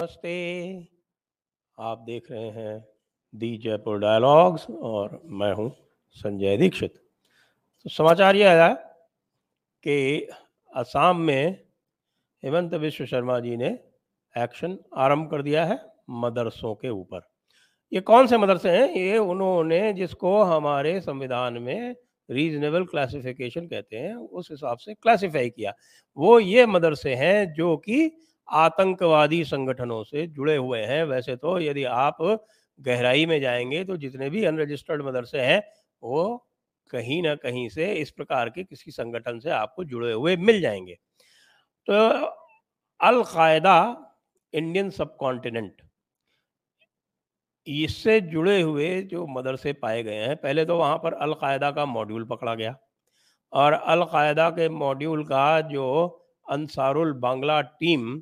नमस्ते। आप देख रहे हैं दी जयपुर डायलॉग्स और मैं हूँ संजय दीक्षित। तो समाचार यह आया कि असम में हेमंत विश्व शर्मा जी ने एक्शन आरंभ कर दिया है मदरसों के ऊपर। ये कौन से मदरसे हैं? ये उन्होंने जिसको हमारे संविधान में रीजनेबल क्लासिफिकेशन कहते हैं, उस हिसाब से क्लासिफाई किया। वो ये मदरसे हैं जो कि आतंकवादी संगठनों से जुड़े हुए हैं। वैसे तो यदि आप गहराई में जाएँगे तो जितने भी अनरजिस्टर्ड मदरसे हैं, वो कहीं ना कहीं से इस प्रकार के किसी संगठन से आपको जुड़े हुए मिल जाएँगे। तो अलकायदा इंडियन सब कॉन्टिनेंट इससे जुड़े हुए जो मदरसे पाए गए हैं, पहले तो वहाँ पर अलकायदा का मॉड्यूल पकड़ा गया और अलकायदा के मॉड्यूल का जो अंसारुल बांग्ला टीम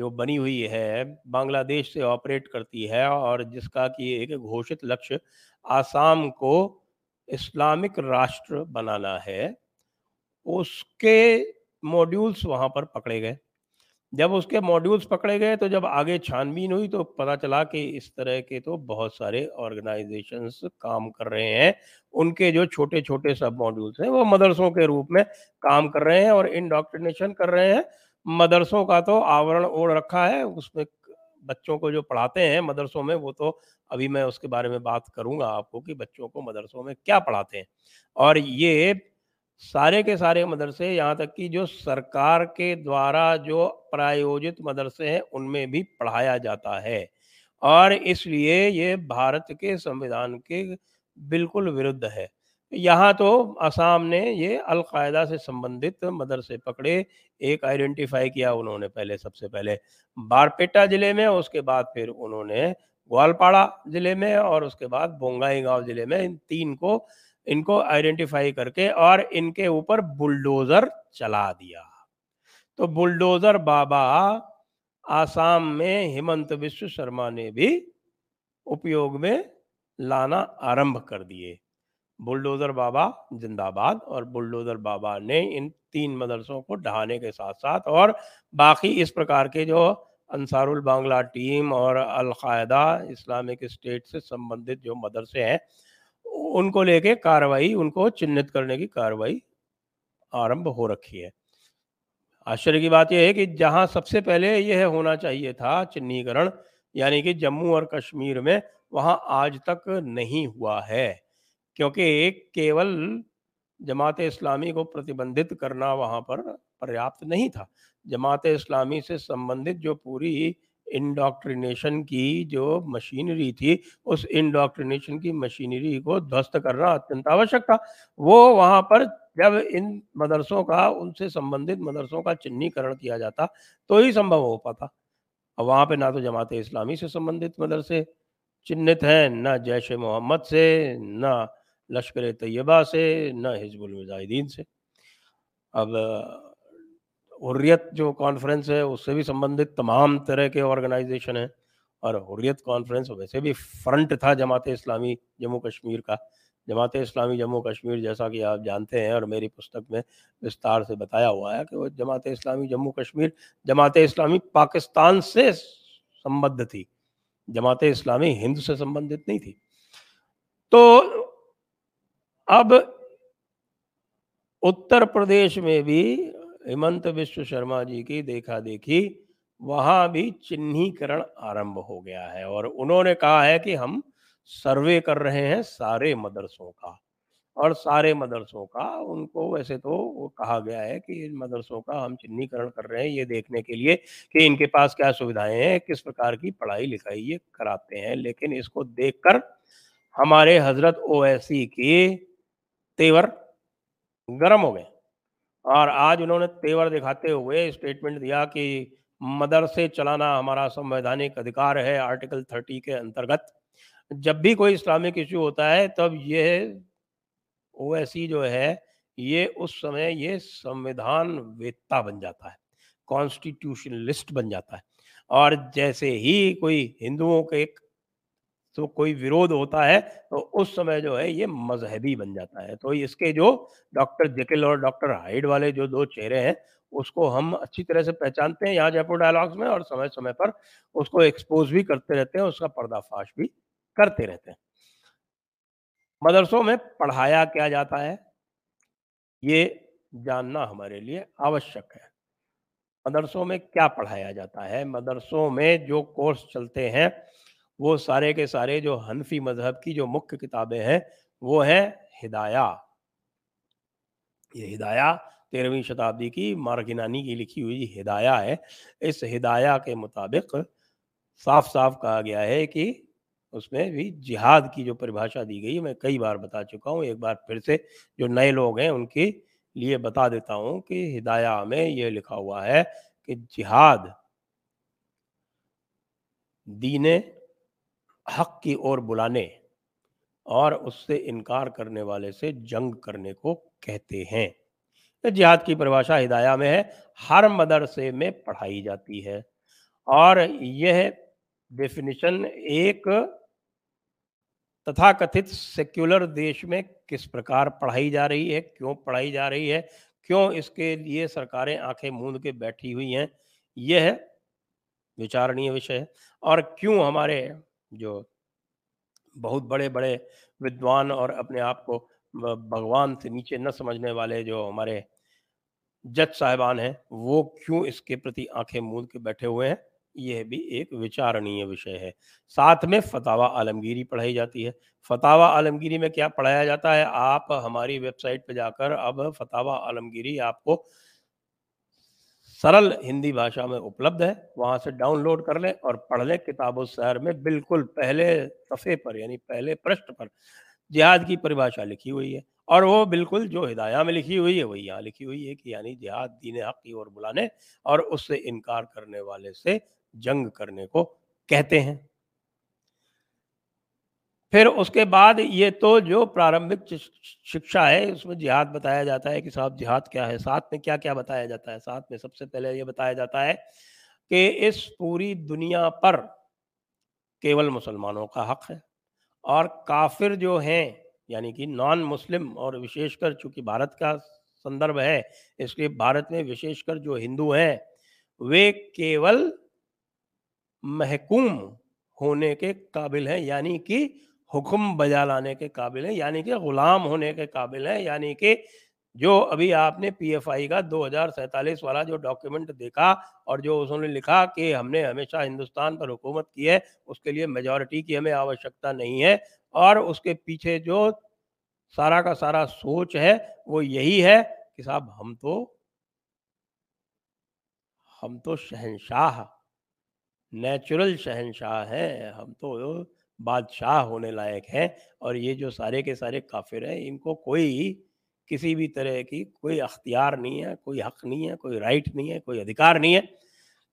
जो बनी हुई है, बांग्लादेश से ऑपरेट करती है और जिसका कि एक घोषित लक्ष्य आसाम को इस्लामिक राष्ट्र बनाना है, उसके मॉड्यूल्स वहाँ पर पकड़े गए। जब उसके मॉड्यूल्स पकड़े गए तो जब आगे छानबीन हुई तो पता चला कि इस तरह के तो बहुत सारे ऑर्गेनाइजेशंस काम कर रहे हैं। उनके जो छोटे छोटे सब मॉड्यूल्स हैं वो मदरसों के रूप में काम कर रहे हैं और इंडोक्ट्रिनेशन कर रहे हैं। मदरसों का तो आवरण ओढ़ रखा है, उसमें बच्चों को जो पढ़ाते हैं मदरसों में, वो तो अभी मैं उसके बारे में बात करूँगा आपको कि बच्चों को मदरसों में क्या पढ़ाते हैं। और ये सारे के सारे मदरसे यहाँ तक कि जो सरकार के द्वारा जो प्रायोजित मदरसे हैं, उनमें भी पढ़ाया जाता है। और इसलिए ये भारत के संविधान के बिल्कुल विरुद्ध है। यहाँ तो असम ने ये अलकायदा से संबंधित मदरसे पकड़े, एक आइडेंटिफाई किया उन्होंने पहले, सबसे पहले बारपेटा ज़िले में, उसके बाद फिर उन्होंने ग्वालपाड़ा ज़िले में और उसके बाद बोंगाई गाँव ज़िले में इन तीन को, इनको आइडेंटिफाई करके और इनके ऊपर बुलडोजर चला दिया। तो बुलडोजर बाबा आसाम में हेमंत विश्व शर्मा ने भी उपयोग में लाना आरंभ कर दिए। बुलडोजर बाबा जिंदाबाद और बुलडोजर बाबा ने इन तीन मदरसों को ढहाने के साथ साथ और बाकी इस प्रकार के जो अंसारुल बांग्ला टीम और अलकायदा इस्लामिक स्टेट से संबंधित जो मदरसे हैं, उनको लेके कार्रवाई, उनको चिन्हित करने की कार्रवाई आरंभ हो रखी है। आश्चर्य की बात यह है कि जहाँ सबसे पहले यह होना चाहिए था चिन्हीकरण, यानी कि जम्मू और कश्मीर में, वहाँ आज तक नहीं हुआ है। क्योंकि एक केवल जमात इस्लामी को प्रतिबंधित करना वहाँ पर पर्याप्त नहीं था। जमात इस्लामी से संबंधित जो पूरी इंडोक्ट्रिनेशन की जो मशीनरी थी, उस इंडोक्ट्रिनेशन की मशीनरी को ध्वस्त करना अत्यंत आवश्यक था। वो वहाँ पर जब इन मदरसों का, उनसे संबंधित मदरसों का चिन्हीकरण किया जाता तो ही संभव हो पाता। अब वहाँ पे ना तो जमात इस्लामी से संबंधित मदरसे चिन्हित हैं, ना जैश मोहम्मद से, न लश्कर तैयबा से, न हिजबुल मुजाहिदीन से। अब, हुर्रियत जो कॉन्फ्रेंस है, उससे भी संबंधित तमाम तरह के ऑर्गेनाइजेशन हैं, और हुर्रियत कॉन्फ्रेंस वैसे भी फ्रंट था जमात इस्लामी, जम्मू कश्मीर का। जमात इस्लामी, जम्मू कश्मीर जैसा कि आप जानते हैं, और मेरी पुस्तक में विस्तार से बताया हुआ है कि वो जमात इस्लामी, जम्मू कश्मीर, जमात इस्लामी पाकिस्तान से संबद्ध थी। जमात इस्लामी हिंद से संबंधित नहीं थी। तो अब उत्तर प्रदेश में भी हेमंत विश्व शर्मा जी की देखा देखी वहाँ भी चिन्हीकरण आरंभ हो गया है और उन्होंने कहा है कि हम सर्वे कर रहे हैं सारे मदरसों का और सारे मदरसों का, उनको वैसे तो वो कहा गया है कि इन मदरसों का हम चिन्हीकरण कर रहे हैं, ये देखने के लिए कि इनके पास क्या सुविधाएँ हैं, किस प्रकार की पढ़ाई लिखाई ये कराते हैं, लेकिन इसको देखकर हमारे हज़रत ओवैसी के तेवर गर्म हो गए। और आज उन्होंने तेवर दिखाते हुए स्टेटमेंट दिया कि मदरसे चलाना हमारा संवैधानिक अधिकार है आर्टिकल थर्टी के अंतर्गत। जब भी कोई इस्लामिक इशू होता है, तब ये ओवैसी जो है, ये उस समय ये संविधान वेत्ता बन जाता है कॉन्स्टिट्यूशनलिस्ट बन जाता है। और जैसे ही कोई हिंदुओं के तो कोई विरोध होता है तो उस समय जो है ये मजहबी बन जाता है। तो इसके जो डॉक्टर जकिल और डॉक्टर हाइड वाले जो दो चेहरे हैं, उसको हम अच्छी तरह से पहचानते हैं यहाँ जयपुर डायलॉग्स में और समय समय पर उसको एक्सपोज भी करते रहते हैं, उसका पर्दाफाश भी करते रहते हैं। मदरसों में पढ़ाया क्या जाता है? ये जानना हमारे लिए आवश्यक है। मदरसों में क्या पढ़ाया जाता है? मदरसों में जो कोर्स चलते हैं वो सारे के सारे जो हनफी मज़हब की जो मुख्य किताबें हैं, वो है हिदाया। ये हिदाया तेरहवीं शताब्दी की मार्गिनानी की लिखी हुई हिदाया है। इस हिदाया के मुताबिक साफ़ साफ़ कहा गया है कि उसमें भी जिहाद की जो परिभाषा दी गई, मैं कई बार बता चुका हूँ, एक बार फिर से जो नए लोग हैं, उनके लिए बता देता हूँ कि हिदाया में ये लिखा हुआ है कि जिहाद दीने हक की ओर बुलाने और उससे इनकार करने वाले से जंग करने को कहते हैं। जिहाद की परिभाषा हिदाया में है। हर मदरसे में पढ़ाई जाती है और यह डेफिनेशन एक तथाकथित सेक्युलर देश में किस प्रकार पढ़ाई जा रही है, क्यों पढ़ाई जा रही है, क्यों इसके लिए सरकारें आँखें मूंद के बैठी हुई हैं, यह विचारणीय विषय है। और क्यों हमारे जो बहुत बड़े बड़े विद्वान और अपने आप को भगवान से नीचे न समझने वाले जो हमारे जज साहिबान हैं, वो क्यों इसके प्रति आँखें मूंद के बैठे हुए हैं यह भी एक विचारणीय विषय है। साथ में फतावा आलमगीरी पढ़ाई जाती है। फतावा आलमगीरी में क्या पढ़ाया जाता है? आप हमारी वेबसाइट पर जाकर अब फतावा आलमगीरी आपको सरल हिंदी भाषा में उपलब्ध है, वहाँ से डाउनलोड कर लें और पढ़ लें किताबों शहर में बिल्कुल पहले सफ़े पर, यानी पहले पृष्ठ पर। जिहाद की परिभाषा लिखी हुई है और वो बिल्कुल जो हिदाया में लिखी हुई है, वही यहाँ लिखी हुई है कि यानी जिहाद दीन हक की ओर बुलाने और उससे इनकार करने वाले से जंग करने को कहते हैं। फिर उसके बाद ये तो जो प्रारंभिक शिक्षा है, उसमें जिहाद बताया जाता है कि साहब जिहाद क्या है? साथ में क्या क्या बताया जाता है? साथ में सबसे पहले ये बताया जाता है कि इस पूरी दुनिया पर केवल मुसलमानों का हक है और काफिर जो हैं, यानी कि नॉन मुस्लिम और विशेषकर चूँकि भारत का संदर्भ है, इसलिए भारत में विशेषकर जो हिंदू हैं, वे केवल महकूम होने के काबिल हैं, यानी कि हुक्म बजा लाने के काबिल है, यानी कि गुलाम होने के काबिल है, यानी कि जो अभी आपने पीएफआई का दो वाला जो डॉक्यूमेंट देखा और जो उसने लिखा कि हमने हमेशा हिंदुस्तान पर हुकूमत की है, उसके लिए मेजॉरिटी की हमें आवश्यकता नहीं है और उसके पीछे जो सारा का सारा सोच है, वो यही है कि साहब हम तो हम तो शहनशाह नेचुरल शहनशाह हैं, हम तो बादशाह होने लायक है और ये जो सारे के सारे काफिर हैं, इनको कोई किसी भी तरह की कोई अख्तियार नहीं है, कोई हक नहीं है, कोई राइट नहीं है, कोई अधिकार नहीं है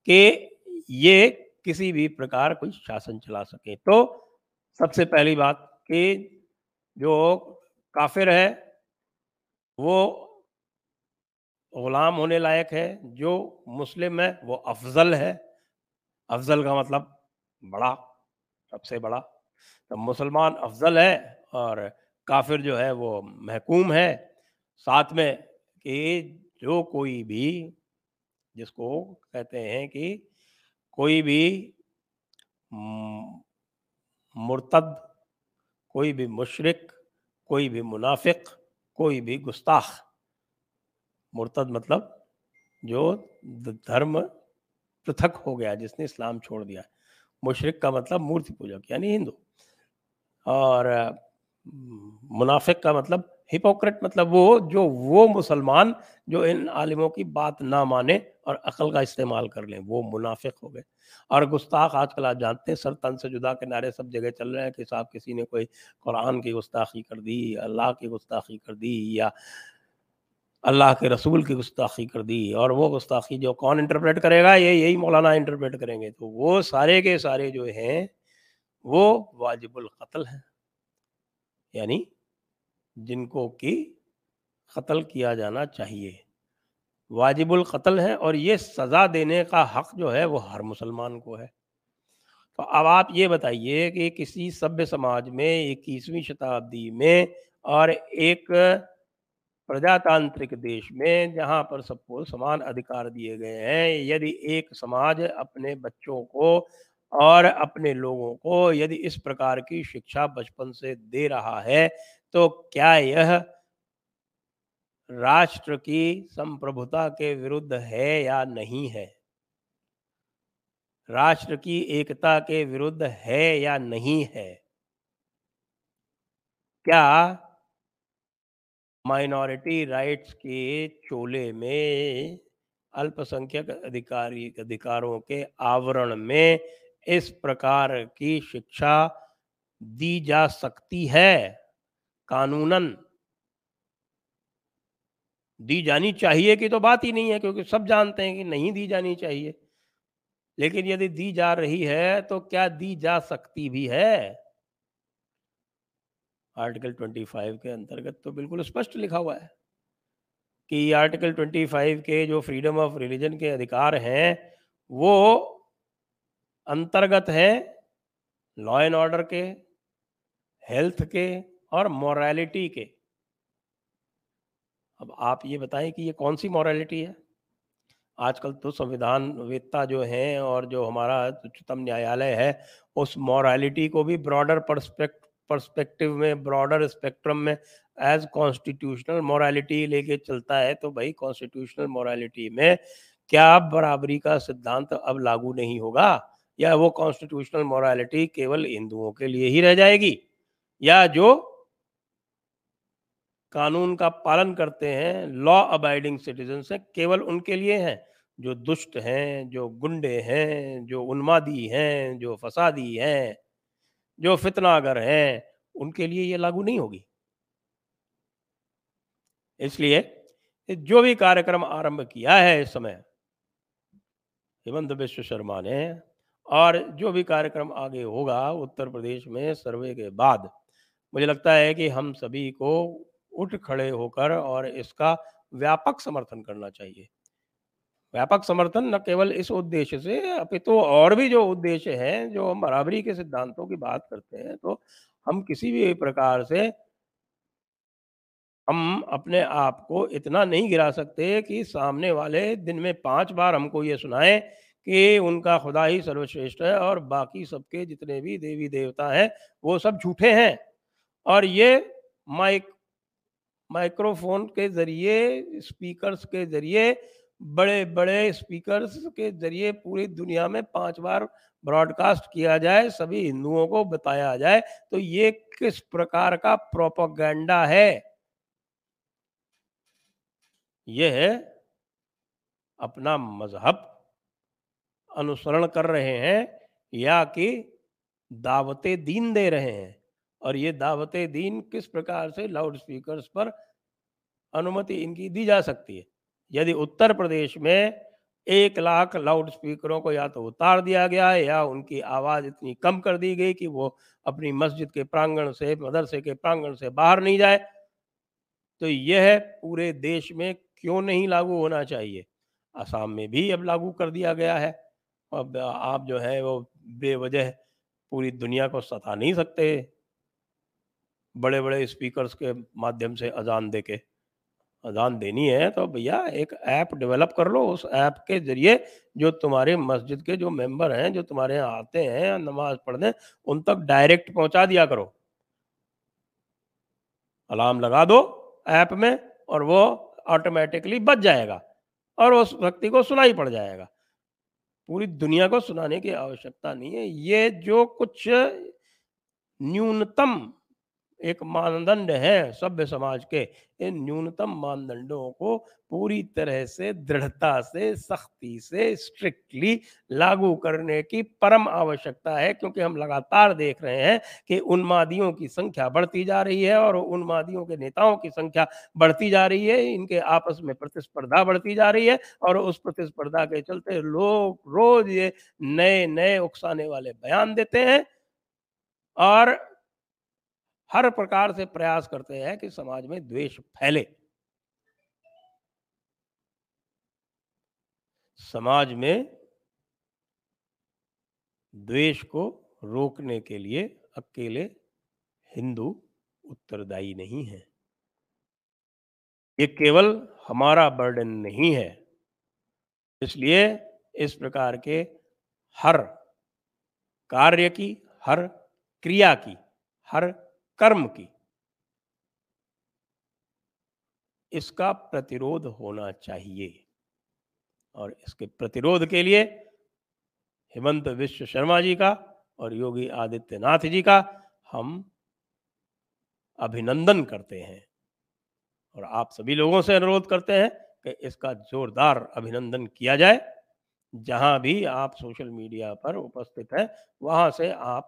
कि ये किसी भी प्रकार कोई शासन चला सके। तो सबसे पहली बात कि जो काफिर है, वो गुलाम होने लायक है, जो मुस्लिम है, वो अफजल है। अफजल का मतलब बड़ा, सबसे बड़ा। तो मुसलमान अफजल है और काफिर जो है वो महकूम है। साथ में कि जो कोई भी, जिसको कहते हैं कि कोई भी मुर्तद, कोई भी मुशरक, कोई भी मुनाफिक, कोई भी गुस्ताख, मुर्तद मतलब जो धर्म पृथक हो गया, जिसने इस्लाम छोड़ दिया। मुशरक का मतलब मूर्ति पूजक, यानी हिंदू। और मुनाफिक का मतलब हिपोक्रेट मतलब वो, जो, वो मुसलमान जो इन आलिमों की बात ना माने और अकल का इस्तेमाल कर लें, वो मुनाफिक हो गए। और गुस्ताख आजकल आप जानते हैं सर तन से जुदा के नारे सब जगह चल रहे हैं कि साहब किसी ने कोई कुरान की गुस्ताखी कर दी, अल्लाह की गुस्ताखी कर दी या अल्लाह के रसूल की गुस्ताखी कर दी और वो गुस्ताखी जो कौन इंटरप्रेट करेगा, ये, यही मौलाना इंटरप्रेट करेंगे। तो वो सारे के सारे जो हैं वो वाजिबुल कत्ल हैं। यानी जिनको कि कत्ल किया जाना चाहिए। वाजिबुल कत्ल है और ये सज़ा देने का हक जो है वो हर मुसलमान को है। तो अब आप ये बताइए कि किसी सभ्य समाज में, इक्कीसवीं शताब्दी में और एक प्रजातांत्रिक देश में जहाँ पर सबको समान अधिकार दिए गए हैं, यदि एक समाज अपने बच्चों को और अपने लोगों को यदि इस प्रकार की शिक्षा बचपन से दे रहा है तो क्या यह राष्ट्र की संप्रभुता के विरुद्ध है या नहीं है? राष्ट्र की एकता के विरुद्ध है या नहीं है? क्या माइनॉरिटी राइट्स के चोले में अल्पसंख्यक अधिकारी अधिकारों के आवरण में इस प्रकार की शिक्षा दी जा सकती है। कानूनन। दी जानी चाहिए कि तो बात ही नहीं है, क्योंकि सब जानते हैं कि नहीं दी जानी चाहिए। लेकिन यदि दी जा रही है तो क्या दी जा सकती भी है? आर्टिकल 25 के अंतर्गत तो बिल्कुल स्पष्ट लिखा हुआ है कि आर्टिकल 25 के जो फ्रीडम ऑफ़ रिलीजन के अधिकार हैं, वो अंतर्गत है लॉ एंड ऑर्डर के हेल्थ के और मॉरलिटी के। अब आप ये बताएँ कि ये कौन सी मॉरलिटी है? आजकल तो संविधान वेत्ता जो हैं और जो हमारा उच्चतम न्यायालय है, उस मॉरलिटी को भी ब्रॉडर परस्पेक्ट पर्सपेक्टिव में ब्रॉडर स्पेक्ट्रम में एज कॉन्स्टिट्यूशनल मोरालिटी लेके चलता है तो भाई कॉन्स्टिट्यूशनल मोरालिटी में क्या बराबरी का सिद्धांत अब लागू नहीं होगा? या वो कॉन्स्टिट्यूशनल मोरालिटी केवल हिंदुओं के लिए ही रह जाएगी? या जो कानून का पालन करते हैं लॉ अबाइडिंग सिटीजन है, केवल उनके लिए हैं? जो दुष्ट हैं, जो गुंडे हैं, जो उन्मादी हैं, जो फसादी हैं, जो फितनागर हैं, उनके लिए ये लागू नहीं होगी। इसलिए जो भी कार्यक्रम आरंभ किया है इस समय, हेमंत विश्व शर्मा ने और जो भी कार्यक्रम आगे होगा उत्तर प्रदेश में सर्वे के बाद, मुझे लगता है कि हम सभी को उठ खड़े होकर और इसका व्यापक समर्थन करना चाहिए। व्यापक समर्थन न केवल इस उद्देश्य से, अपितु तो और भी जो उद्देश्य हैं, जो हम बराबरी के सिद्धांतों की बात करते हैं तो हम किसी भी प्रकार से हम अपने आप को इतना नहीं गिरा सकते कि सामने वाले दिन में पाँच बार हमको ये सुनाए कि उनका खुदा ही सर्वश्रेष्ठ है और बाकी सबके जितने भी देवी देवता हैं, वो सब झूठे हैं। और ये माइक, माइक्रोफोन के ज़रिए, स्पीकर्स के ज़रिए बड़े बड़े स्पीकर्स के ज़रिए पूरी दुनिया में पाँच बार ब्रॉडकास्ट किया जाए, सभी हिंदुओं को बताया जाए तो ये किस प्रकार का प्रोपोगंडा है? यह है अपना मज़हब। अनुसरण कर रहे हैं या कि दावते दीन दे रहे हैं? और ये दावते दीन किस प्रकार से लाउड स्पीकर्स पर अनुमति इनकी दी जा सकती है? यदि उत्तर प्रदेश में एक लाख लाउड स्पीकरों को या तो उतार दिया गया है या उनकी आवाज़ इतनी कम कर दी गई कि वो अपनी मस्जिद के प्रांगण से, मदरसे के प्रांगण से बाहर नहीं जाए तो यह पूरे देश में क्यों नहीं लागू होना चाहिए? असम में भी अब लागू कर दिया गया है। अब आप जो है वो बेवजह पूरी दुनिया को सता नहीं सकते बड़े बड़े स्पीकर्स के माध्यम से अजान दे के अजान देनी है तो भैया एक ऐप डेवलप कर लो, उस ऐप के ज़रिए जो तुम्हारे मस्जिद के जो मेंबर हैं, जो तुम्हारे यहाँ आते हैं नमाज़ पढ़ने, उन तक डायरेक्ट पहुँचा दिया करो। अलार्म लगा दो ऐप में और वो ऑटोमेटिकली बच जाएगा और उस व्यक्ति को सुनाई पड़ जाएगा। पूरी दुनिया को सुनाने की आवश्यकता नहीं है। ये जो कुछ न्यूनतम एक मानदंड है सभ्य समाज के इन न्यूनतम मानदंडों को पूरी तरह से, दृढ़ता से, सख्ती से स्ट्रिक्टली लागू करने की परम आवश्यकता है, क्योंकि हम लगातार देख रहे हैं कि उन्मादियों की संख्या बढ़ती जा रही है और उन्मादियों के नेताओं की संख्या बढ़ती जा रही है, इनके आपस में प्रतिस्पर्धा बढ़ती जा रही है और उस प्रतिस्पर्धा के चलते लोग रोज ये नए नए उकसाने वाले बयान देते हैं और हर प्रकार से प्रयास करते हैं कि समाज में द्वेष फैले। समाज में द्वेष को रोकने के लिए अकेले हिंदू उत्तरदायी नहीं है। ये केवल हमारा बर्डन नहीं है। इसलिए इस प्रकार के हर कार्य की, हर क्रिया की, हर कर्म की। इसका प्रतिरोध होना चाहिए और इसके प्रतिरोध के लिए हेमंत विश्व शर्मा जी का और योगी आदित्यनाथ जी का हम अभिनंदन करते हैं और आप सभी लोगों से अनुरोध करते हैं कि इसका जोरदार अभिनंदन किया जाए। जहाँ भी आप सोशल मीडिया पर उपस्थित हैं, वहाँ से आप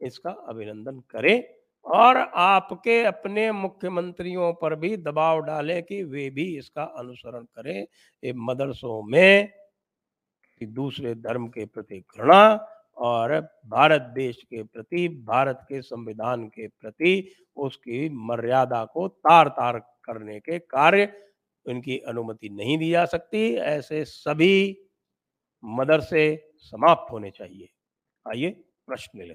इसका अभिनंदन करें। और आपके अपने मुख्यमंत्रियों पर भी दबाव डालें कि वे भी इसका अनुसरण करें, ये मदरसों में दूसरे धर्म के प्रति घृणा और भारत देश के प्रति, भारत के संविधान के प्रति उसकी मर्यादा को तार तार करने के कार्य इनकी अनुमति नहीं दी जा सकती। ऐसे सभी मदरसे समाप्त होने चाहिए। आइए प्रश्न लेते